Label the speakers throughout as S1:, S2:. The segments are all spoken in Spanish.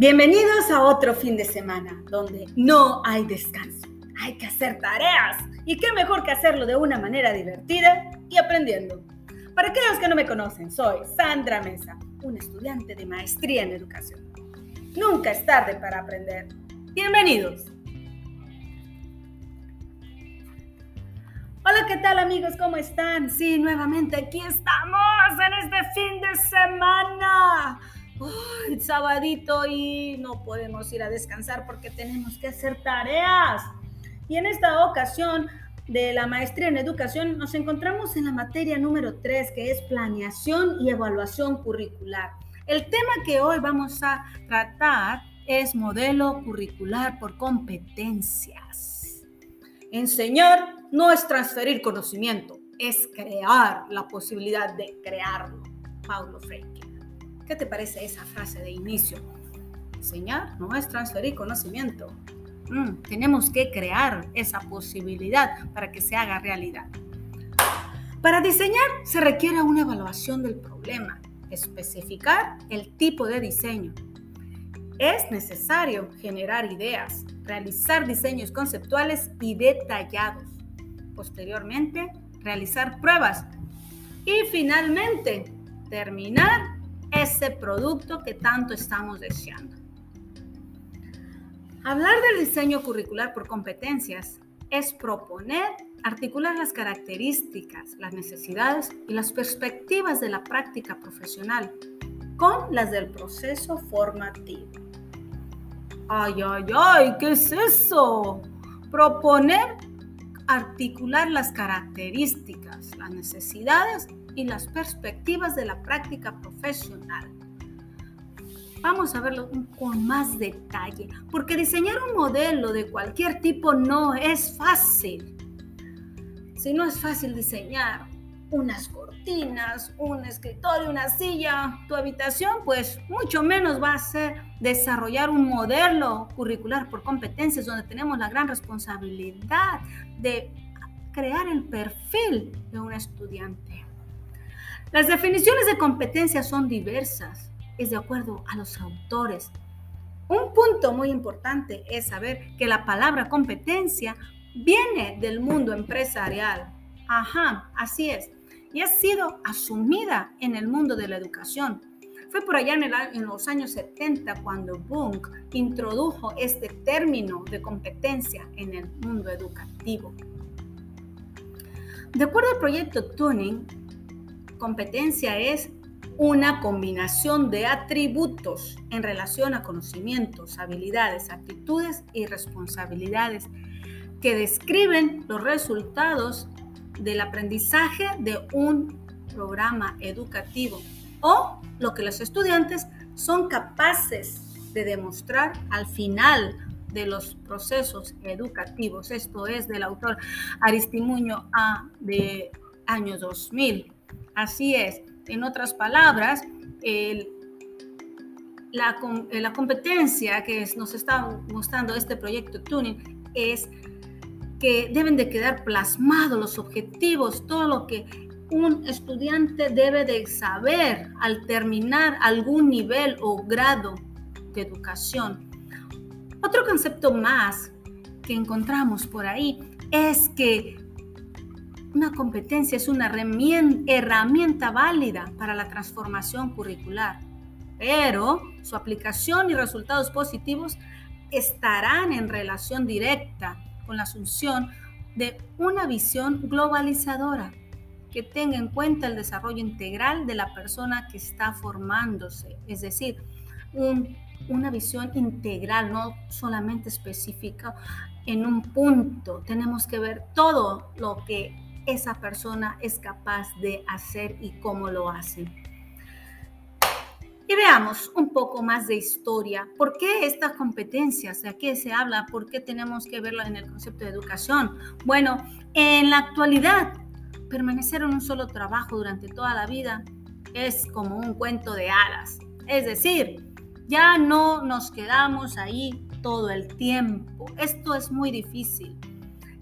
S1: Bienvenidos a otro fin de semana donde no hay descanso. Hay que hacer tareas. Y qué mejor que hacerlo de una manera divertida y aprendiendo. Para aquellos que no me conocen, soy Sandra Mesa, una estudiante de maestría en educación. Nunca es tarde para aprender. Bienvenidos. Hola, ¿qué tal amigos? ¿Cómo están? Sí, nuevamente aquí estamos en este fin de semana ¡Ay, sabadito y no podemos ir a descansar porque tenemos que hacer tareas! Y en esta ocasión de la maestría en educación nos encontramos en la materia número 3 que es planeación y evaluación curricular. El tema que hoy vamos a tratar es modelo curricular por competencias. Enseñar no es transferir conocimiento, es crear la posibilidad de crearlo. Paulo Freire. ¿Qué te parece esa frase de inicio? Enseñar no es transferir conocimiento. Mm, tenemos que crear esa posibilidad para que se haga realidad. Para diseñar se requiere una evaluación del problema, especificar el tipo de diseño. Es necesario generar ideas, realizar diseños conceptuales y detallados. Posteriormente, realizar pruebas. Y finalmente, terminar ese producto que tanto estamos deseando. Hablar del diseño curricular por competencias es proponer, articular las características, las necesidades y las perspectivas de la práctica profesional con las del proceso formativo. Ay, ay, ay, ¿qué es eso? Proponer, articular las características, las necesidades y las perspectivas de la práctica profesional. Vamos a verlo con más detalle, porque diseñar un modelo de cualquier tipo no es fácil. Si no es fácil diseñar unas cortinas, un escritorio, una silla, tu habitación, pues mucho menos va a ser desarrollar un modelo curricular por competencias donde tenemos la gran responsabilidad de crear el perfil de un estudiante. Las definiciones de competencia son diversas, es de acuerdo a los autores. Un punto muy importante es saber que la palabra competencia viene del mundo empresarial. Ajá, así es. Y ha sido asumida en el mundo de la educación. Fue por allá en, los años 70 cuando Bunk introdujo este término de competencia en el mundo educativo. De acuerdo al proyecto Tuning, Competencia es una combinación de atributos en relación a conocimientos, habilidades, actitudes y responsabilidades que describen los resultados del aprendizaje de un programa educativo o lo que los estudiantes son capaces de demostrar al final de los procesos educativos. Esto es del autor Aristimuño A de año 2000. Así es. En otras palabras, la, la, competencia que nos está mostrando este proyecto Tuning es que deben de quedar plasmados los objetivos, todo lo que un estudiante debe de saber al terminar algún nivel o grado de educación. Otro concepto más que encontramos por ahí es que una competencia es una herramienta válida para la transformación curricular, pero su aplicación y resultados positivos estarán en relación directa con la asunción de una visión globalizadora que tenga en cuenta el desarrollo integral de la persona que está formándose, es decir, una visión integral, no solamente específica en un punto. Tenemos que ver todo lo que esa persona es capaz de hacer y cómo lo hace. Y veamos un poco más de historia. ¿Por qué estas competencias? ¿De qué se habla? ¿Por qué tenemos que verlo en el concepto de educación? Bueno, en la actualidad, permanecer en un solo trabajo durante toda la vida es como un cuento de hadas. Es decir, ya no nos quedamos ahí todo el tiempo. Esto es muy difícil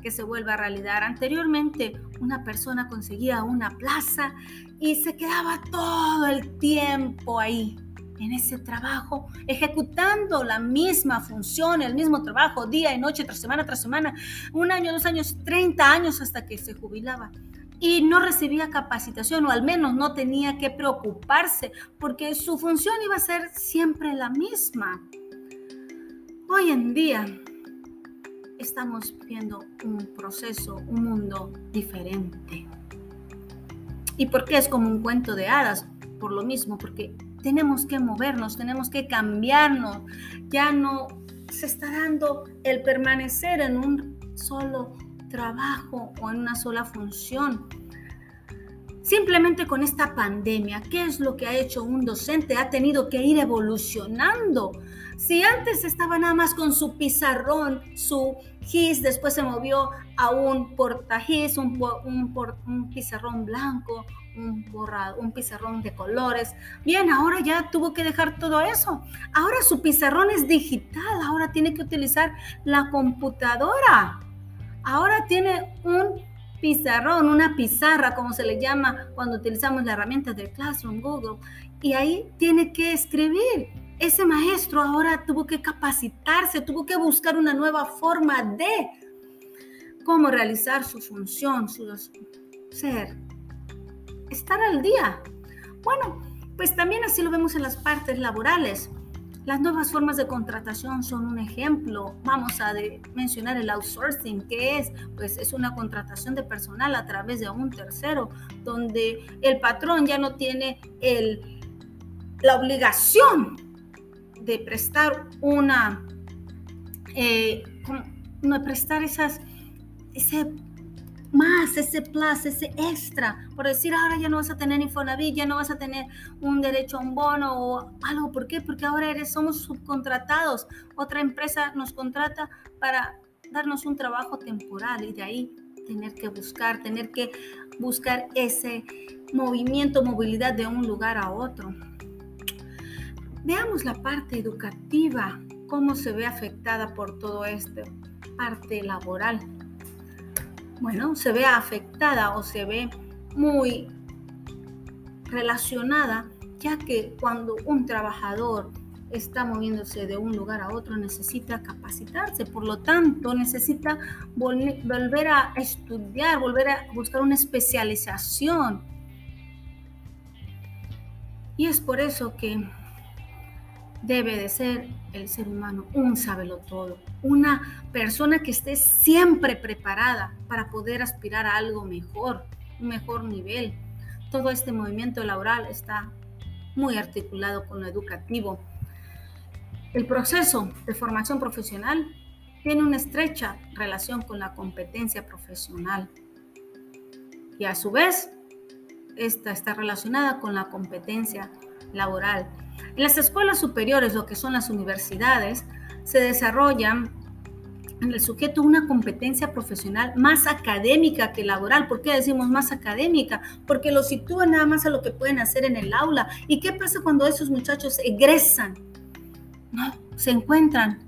S1: que se vuelva a realidad. Anteriormente una persona conseguía una plaza y se quedaba todo el tiempo ahí. en ese trabajo, ejecutando la misma función, el mismo trabajo, día y noche, tras semana tras semana, un año, dos años, 30 años hasta que se jubilaba. Y no recibía capacitación, o al menos no tenía que preocuparse, porque su función iba a ser siempre la misma. Hoy en día estamos viendo un proceso, un mundo diferente. ¿Y por qué es como un cuento de hadas? Por lo mismo, porque tenemos que movernos, tenemos que cambiarnos. Ya no se está dando el permanecer en un solo trabajo o en una sola función. Simplemente con esta pandemia, ¿qué es lo que ha hecho un docente? Ha tenido que ir evolucionando. Si antes estaba nada más con su pizarrón, su GIS, después se movió a un un, un pizarrón blanco, un, borrado, un pizarrón de colores. Bien, ahora ya tuvo que dejar todo eso. Ahora su pizarrón es digital, ahora tiene que utilizar la computadora. Ahora tiene un pizarrón, una pizarra, como se le llama cuando utilizamos la herramienta del Classroom, Google, y ahí tiene que escribir. Ese maestro ahora tuvo que capacitarse, tuvo que buscar una nueva forma de cómo realizar su función, su ser estar al día. Bueno, pues también así lo vemos en las partes laborales. Las nuevas formas de contratación son un ejemplo. Vamos a mencionar el outsourcing, que es, pues es una contratación de personal a través de un tercero, donde el patrón ya no tiene el, la obligación de prestar una, eh, prestar esas, ese más, ese plus, ese extra, por decir ahora ya no vas a tener Infonavit, ya no vas a tener un derecho a un bono o algo. ¿Por qué? Porque ahora eres, somos subcontratados. Otra empresa nos contrata para darnos un trabajo temporal y de ahí tener que buscar, tener que buscar ese movimiento, movilidad de un lugar a otro. Veamos la parte educativa, cómo se ve afectada por todo esto, parte laboral bueno, se ve afectada o se ve muy relacionada, ya que cuando un trabajador está moviéndose de un lugar a otro necesita capacitarse, por lo tanto necesita volver a estudiar, volver a buscar una especialización. Y es por eso que debe de ser el ser humano un sábelo todo, una persona que esté siempre preparada para poder aspirar a algo mejor, un mejor nivel. Todo este movimiento laboral está muy articulado con lo educativo. El proceso de formación profesional tiene una estrecha relación con la competencia profesional y a su vez esta está relacionada con la competencia laboral. En las escuelas superiores, lo que son las universidades, se desarrollan en el sujeto una competencia profesional más académica que laboral. ¿Por qué decimos más académica? Porque lo sitúan nada más a lo que pueden hacer en el aula. ¿Y qué pasa cuando esos muchachos egresan? No, se encuentran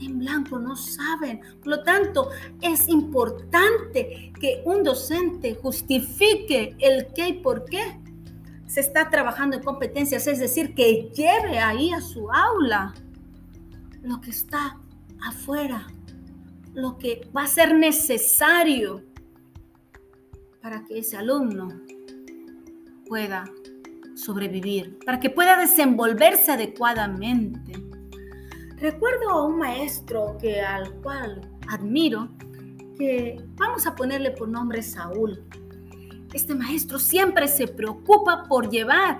S1: en blanco, no saben. Por lo tanto, es importante que un docente justifique el qué y por qué se está trabajando en competencias, es decir, que lleve ahí a su aula lo que está afuera, lo que va a ser necesario para que ese alumno pueda sobrevivir, para que pueda desenvolverse adecuadamente. Recuerdo a un maestro que al cual admiro, que vamos a ponerle por nombre Saúl este maestro siempre se preocupa por llevar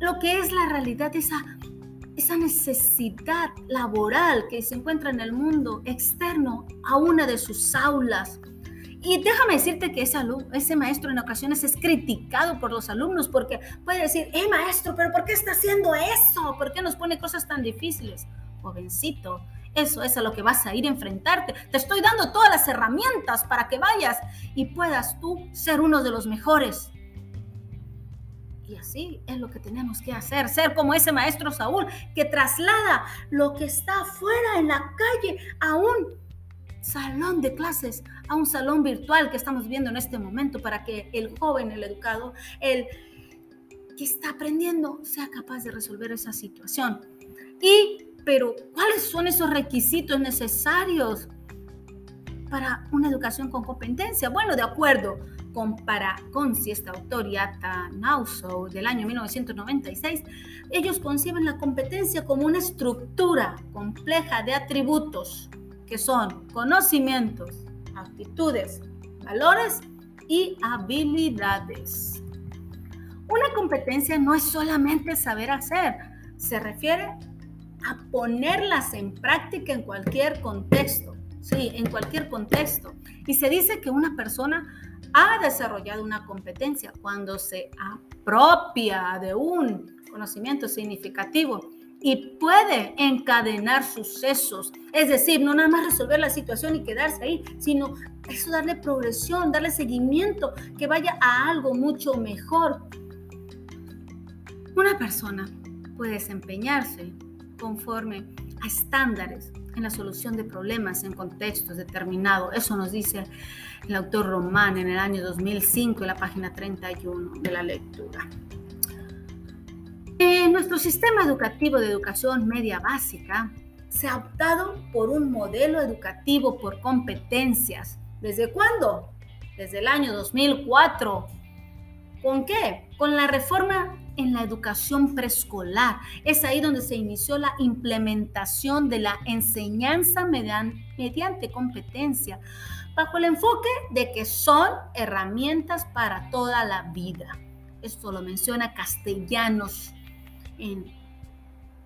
S1: lo que es la realidad, esa, esa necesidad laboral que se encuentra en el mundo externo a una de sus aulas. Y déjame decirte que ese, ese maestro en ocasiones es criticado por los alumnos porque puede decir, eh maestro, pero ¿por qué está haciendo eso? ¿Por qué nos pone cosas tan difíciles? Jovencito, eso es a lo que vas a ir a enfrentarte. Te estoy dando todas las herramientas para que vayas y puedas tú ser uno de los mejores. Y así es lo que tenemos que hacer, ser como ese maestro Saúl que traslada lo que está afuera en la calle a un salón de clases, a un salón virtual que estamos viendo en este momento para que el joven, el educado, el que está aprendiendo sea capaz de resolver esa situación. Y, pero, ¿cuáles son esos requisitos necesarios para una educación con competencia? Bueno, de acuerdo con, para, esta autoridad Nauso del año 1996, ellos conciben la competencia como una estructura compleja de atributos que son conocimientos, actitudes, valores y habilidades. Una competencia no es solamente saber hacer, se refiere a ponerlas en práctica en cualquier contexto, sí, en cualquier contexto. Y se dice que una persona ha desarrollado una competencia cuando se apropia de un conocimiento significativo y puede encadenar sucesos. Es decir, no nada más resolver la situación y quedarse ahí, sino eso darle progresión, darle seguimiento, que vaya a algo mucho mejor. Una persona puede desempeñarse conforme a estándares en la solución de problemas en contextos determinados. Eso nos dice el autor Román en el año 2005, en la página 31 de la lectura. En nuestro sistema educativo de educación media básica se ha optado por un modelo educativo por competencias. ¿Desde cuándo? Desde el año 2004. ¿Con qué? Con la reforma en la educación preescolar. Es ahí donde se inició la implementación de la enseñanza mediante competencia, bajo el enfoque de que son herramientas para toda la vida. Esto lo menciona Castellanos en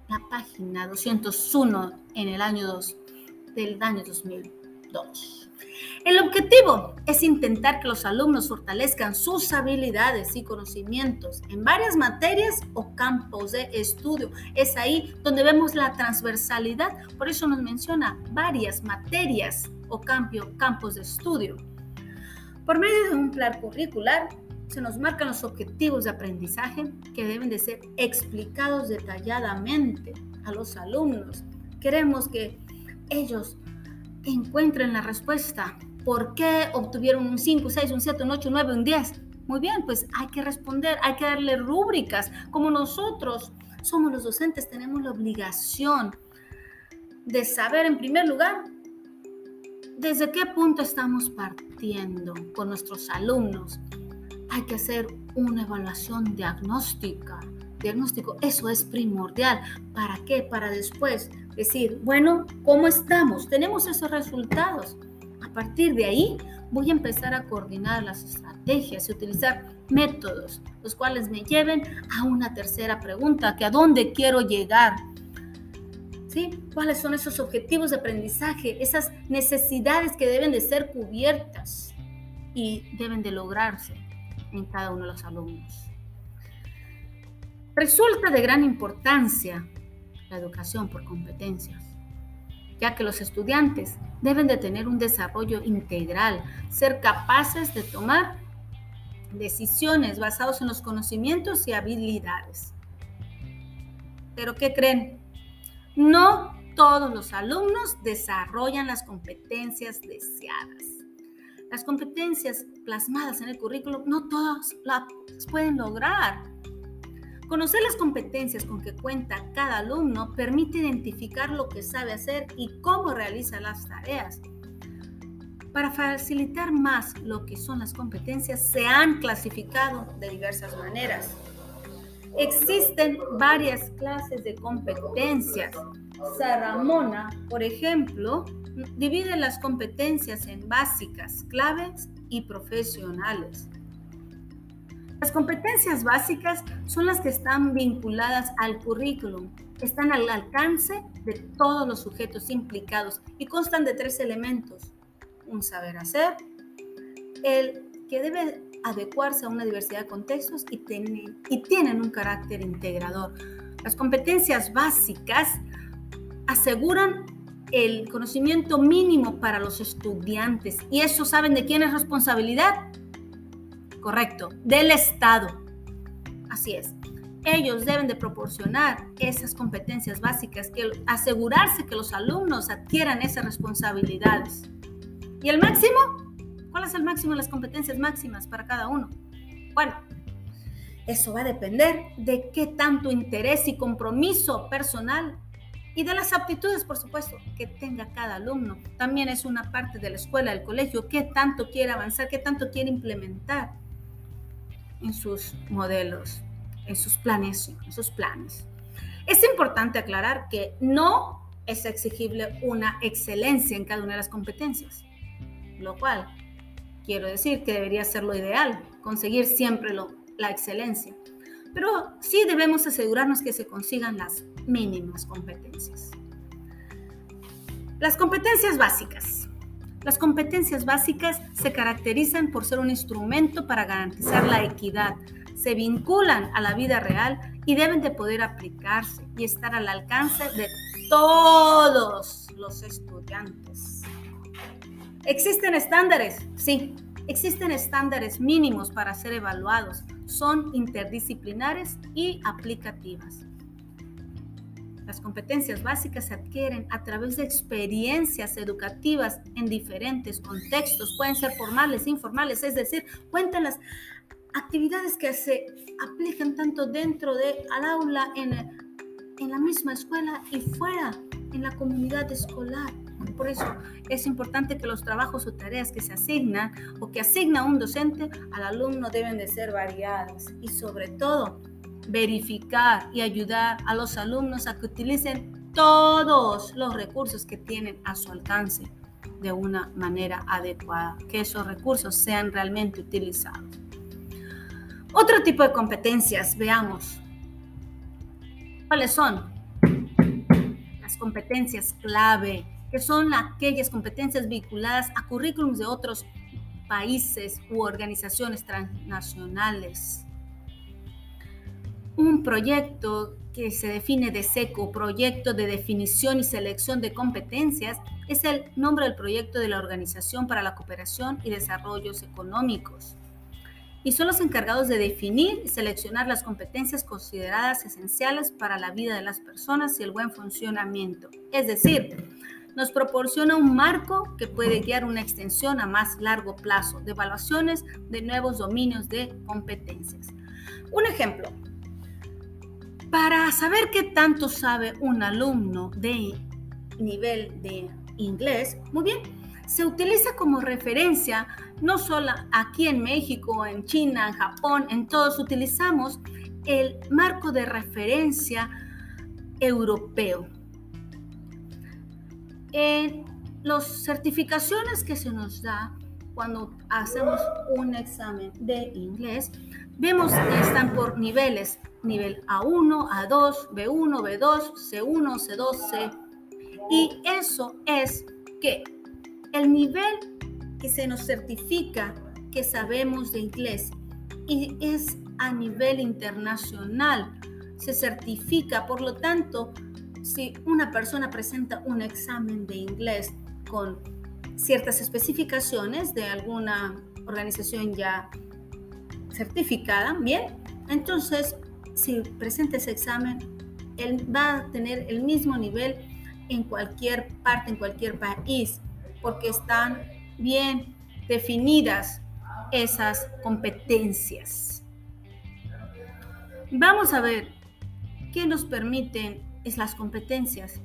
S1: la página 201 en el año 2 del año 2002. El objetivo es intentar que los alumnos fortalezcan sus habilidades y conocimientos en varias materias o campos de estudio. Es ahí donde vemos la transversalidad, por eso nos menciona varias materias o campos de estudio. Por medio de un plan curricular, se nos marcan los objetivos de aprendizaje que deben de ser explicados detalladamente a los alumnos. Queremos que ellos encuentren la respuesta. ¿Por qué obtuvieron un 5, 6, un 7, un 8, un 9, un 10? Muy bien, pues hay que responder, hay que darle rúbricas. Como nosotros somos los docentes, tenemos la obligación de saber en primer lugar desde qué punto estamos partiendo con nuestros alumnos. Hay que hacer una evaluación diagnóstica. Diagnóstico, eso es primordial. ¿Para qué? Para después decir, bueno, ¿cómo estamos? Tenemos esos resultados. A partir de ahí voy a empezar a coordinar las estrategias y utilizar métodos, los cuales me lleven a una tercera pregunta, que a dónde quiero llegar. ¿Sí? ¿Cuáles son esos objetivos de aprendizaje, esas necesidades que deben de ser cubiertas y deben de lograrse en cada uno de los alumnos? Resulta de gran importancia la educación por competencias, ya que los estudiantes deben de tener un desarrollo integral, ser capaces de tomar decisiones basadas en los conocimientos y habilidades. Pero ¿qué creen? No todos los alumnos desarrollan las competencias deseadas. Las competencias plasmadas en el currículo no todos las pueden lograr. Conocer las competencias con que cuenta cada alumno permite identificar lo que sabe hacer y cómo realiza las tareas. Para facilitar más lo que son las competencias, se han clasificado de diversas maneras. Existen varias clases de competencias. Saramona, por ejemplo, divide las competencias en básicas, claves y profesionales. Las competencias básicas son las que están vinculadas al currículum, están al alcance de todos los sujetos implicados y constan de tres elementos. Un saber hacer, el que debe adecuarse a una diversidad de contextos y, tienen, y tienen un carácter integrador. Las competencias básicas aseguran el conocimiento mínimo para los estudiantes y eso saben de quién es responsabilidad correcto, del Estado. Así es. Ellos deben de proporcionar esas competencias básicas, que asegurarse que los alumnos adquieran esas responsabilidades. ¿Y el máximo? ¿Cuál es el máximo de las competencias máximas para cada uno? Bueno, Eso va a depender de qué tanto interés y compromiso personal y de las aptitudes, por supuesto, que tenga cada alumno. También es una parte de la escuela, del colegio, qué tanto quiere avanzar, qué tanto quiere implementar en sus modelos, en sus planes, en sus planes. Es importante aclarar que no es exigible una excelencia en cada una de las competencias, lo cual quiero decir que debería ser lo ideal, conseguir siempre la excelencia. Pero sí debemos asegurarnos que se consigan las mínimas competencias. Las competencias básicas. Las competencias básicas se caracterizan por ser un instrumento para garantizar la equidad, se vinculan a la vida real y deben de poder aplicarse y estar al alcance de todos los estudiantes. ¿Existen estándares? Sí, existen estándares mínimos para ser evaluados. Son interdisciplinares y aplicativas. Las competencias básicas se adquieren a través de experiencias educativas en diferentes contextos. Pueden ser formales, informales, es decir, cuentan las actividades que se aplican tanto dentro del aula, en, en la misma escuela y fuera, en la comunidad escolar. Por eso es importante que los trabajos o tareas que se asignan o que asigna un docente al alumno deben de ser variadas y sobre todo verificar y ayudar a los alumnos a que utilicen todos los recursos que tienen a su alcance de una manera adecuada, que esos recursos sean realmente utilizados. Otro tipo de competencias, veamos. ¿Cuáles son? Las competencias clave, que son aquellas competencias vinculadas a currículums de otros países u organizaciones transnacionales un proyecto que se define de SECO, Proyecto de Definición y Selección de Competencias, es el nombre del proyecto de la Organización para la Cooperación y Desarrollos Económicos. Y son los encargados de definir y seleccionar las competencias consideradas esenciales para la vida de las personas y el buen funcionamiento. Es decir, nos proporciona un marco que puede guiar una extensión a más largo plazo de evaluaciones de nuevos dominios de competencias. Un ejemplo, para saber qué tanto sabe un alumno de nivel de inglés, muy bien, se utiliza como referencia, no solo aquí en México, en China, en Japón, en todos utilizamos el marco de referencia europeo. En las certificaciones que se nos da cuando hacemos un examen de inglés, vemos que están por niveles nivel A1, A2, B1, B2, C1, C2, C. Y eso es que el nivel que se nos certifica que sabemos de inglés y es a nivel internacional. Se certifica, por lo tanto, si una persona presenta un examen de inglés con ciertas especificaciones de alguna organización ya certificada, bien, entonces si presenta ese examen, él va a tener el mismo nivel en cualquier parte, en cualquier país, porque están bien definidas esas competencias. Vamos a ver qué nos permiten es las competencias,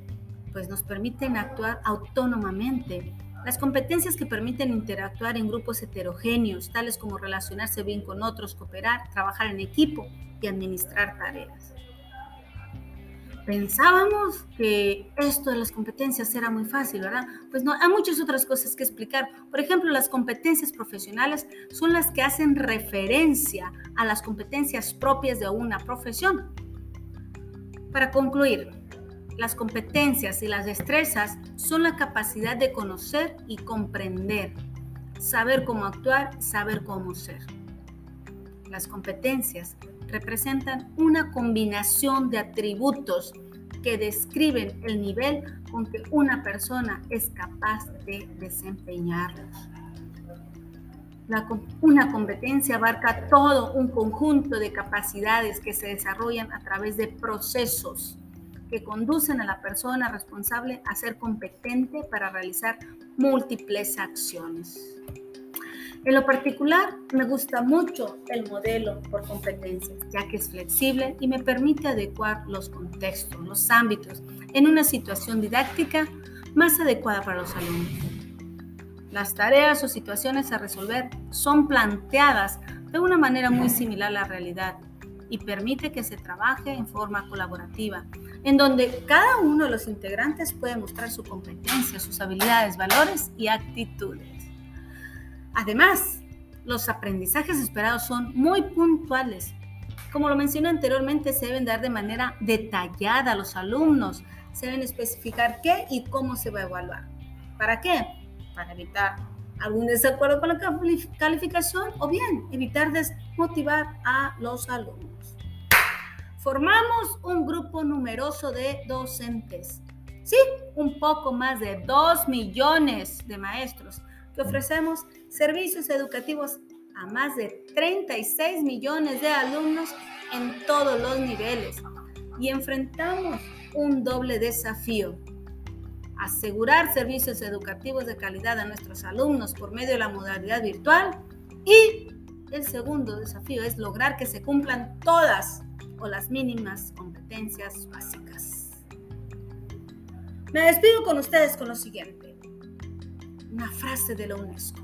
S1: pues nos permiten actuar autónomamente. Las competencias que permiten interactuar en grupos heterogéneos, tales como relacionarse bien con otros, cooperar, trabajar en equipo, administrar tareas. Pensábamos que esto de las competencias era muy fácil, ¿verdad? Pues no, hay muchas otras cosas que explicar. Por ejemplo, las competencias profesionales son las que hacen referencia a las competencias propias de una profesión. Para concluir, las competencias y las destrezas son la capacidad de conocer y comprender, saber cómo actuar, saber cómo ser. Las competencias representan una combinación de atributos que describen el nivel con que una persona es capaz de desempeñarlos. una competencia abarca todo un conjunto de capacidades que se desarrollan a través de procesos que conducen a la persona responsable a ser competente para realizar múltiples acciones. En lo particular, me gusta mucho el modelo por competencias, ya que es flexible y me permite adecuar los contextos, los ámbitos, en una situación didáctica más adecuada para los alumnos. Las tareas o situaciones a resolver son planteadas de una manera muy similar a la realidad y permite que se trabaje en forma colaborativa, en donde cada uno de los integrantes puede mostrar su competencia, sus habilidades, valores y actitudes. Además, los aprendizajes esperados son muy puntuales. Como lo mencioné anteriormente, se deben dar de manera detallada a los alumnos. Se deben especificar qué y cómo se va a evaluar. ¿Para qué? Para evitar algún desacuerdo con la calificación o bien evitar desmotivar a los alumnos. Formamos un grupo numeroso de docentes. Sí, un poco más de 2 millones de maestros que ofrecemos servicios educativos a más de 36 millones de alumnos en todos los niveles y enfrentamos un doble desafío. Asegurar servicios educativos de calidad a nuestros alumnos por medio de la modalidad virtual y el segundo desafío es lograr que se cumplan todas las mínimas competencias básicas. Me despido con ustedes con lo siguiente una frase de la UNESCO.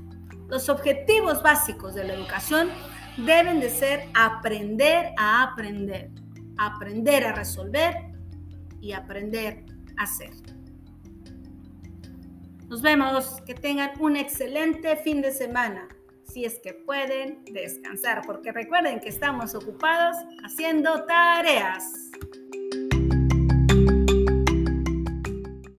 S1: Los objetivos básicos de la educación deben de ser aprender a aprender, aprender a resolver y aprender a hacer. Nos vemos, que tengan un excelente fin de semana, si es que pueden descansar, porque recuerden que estamos ocupados haciendo tareas.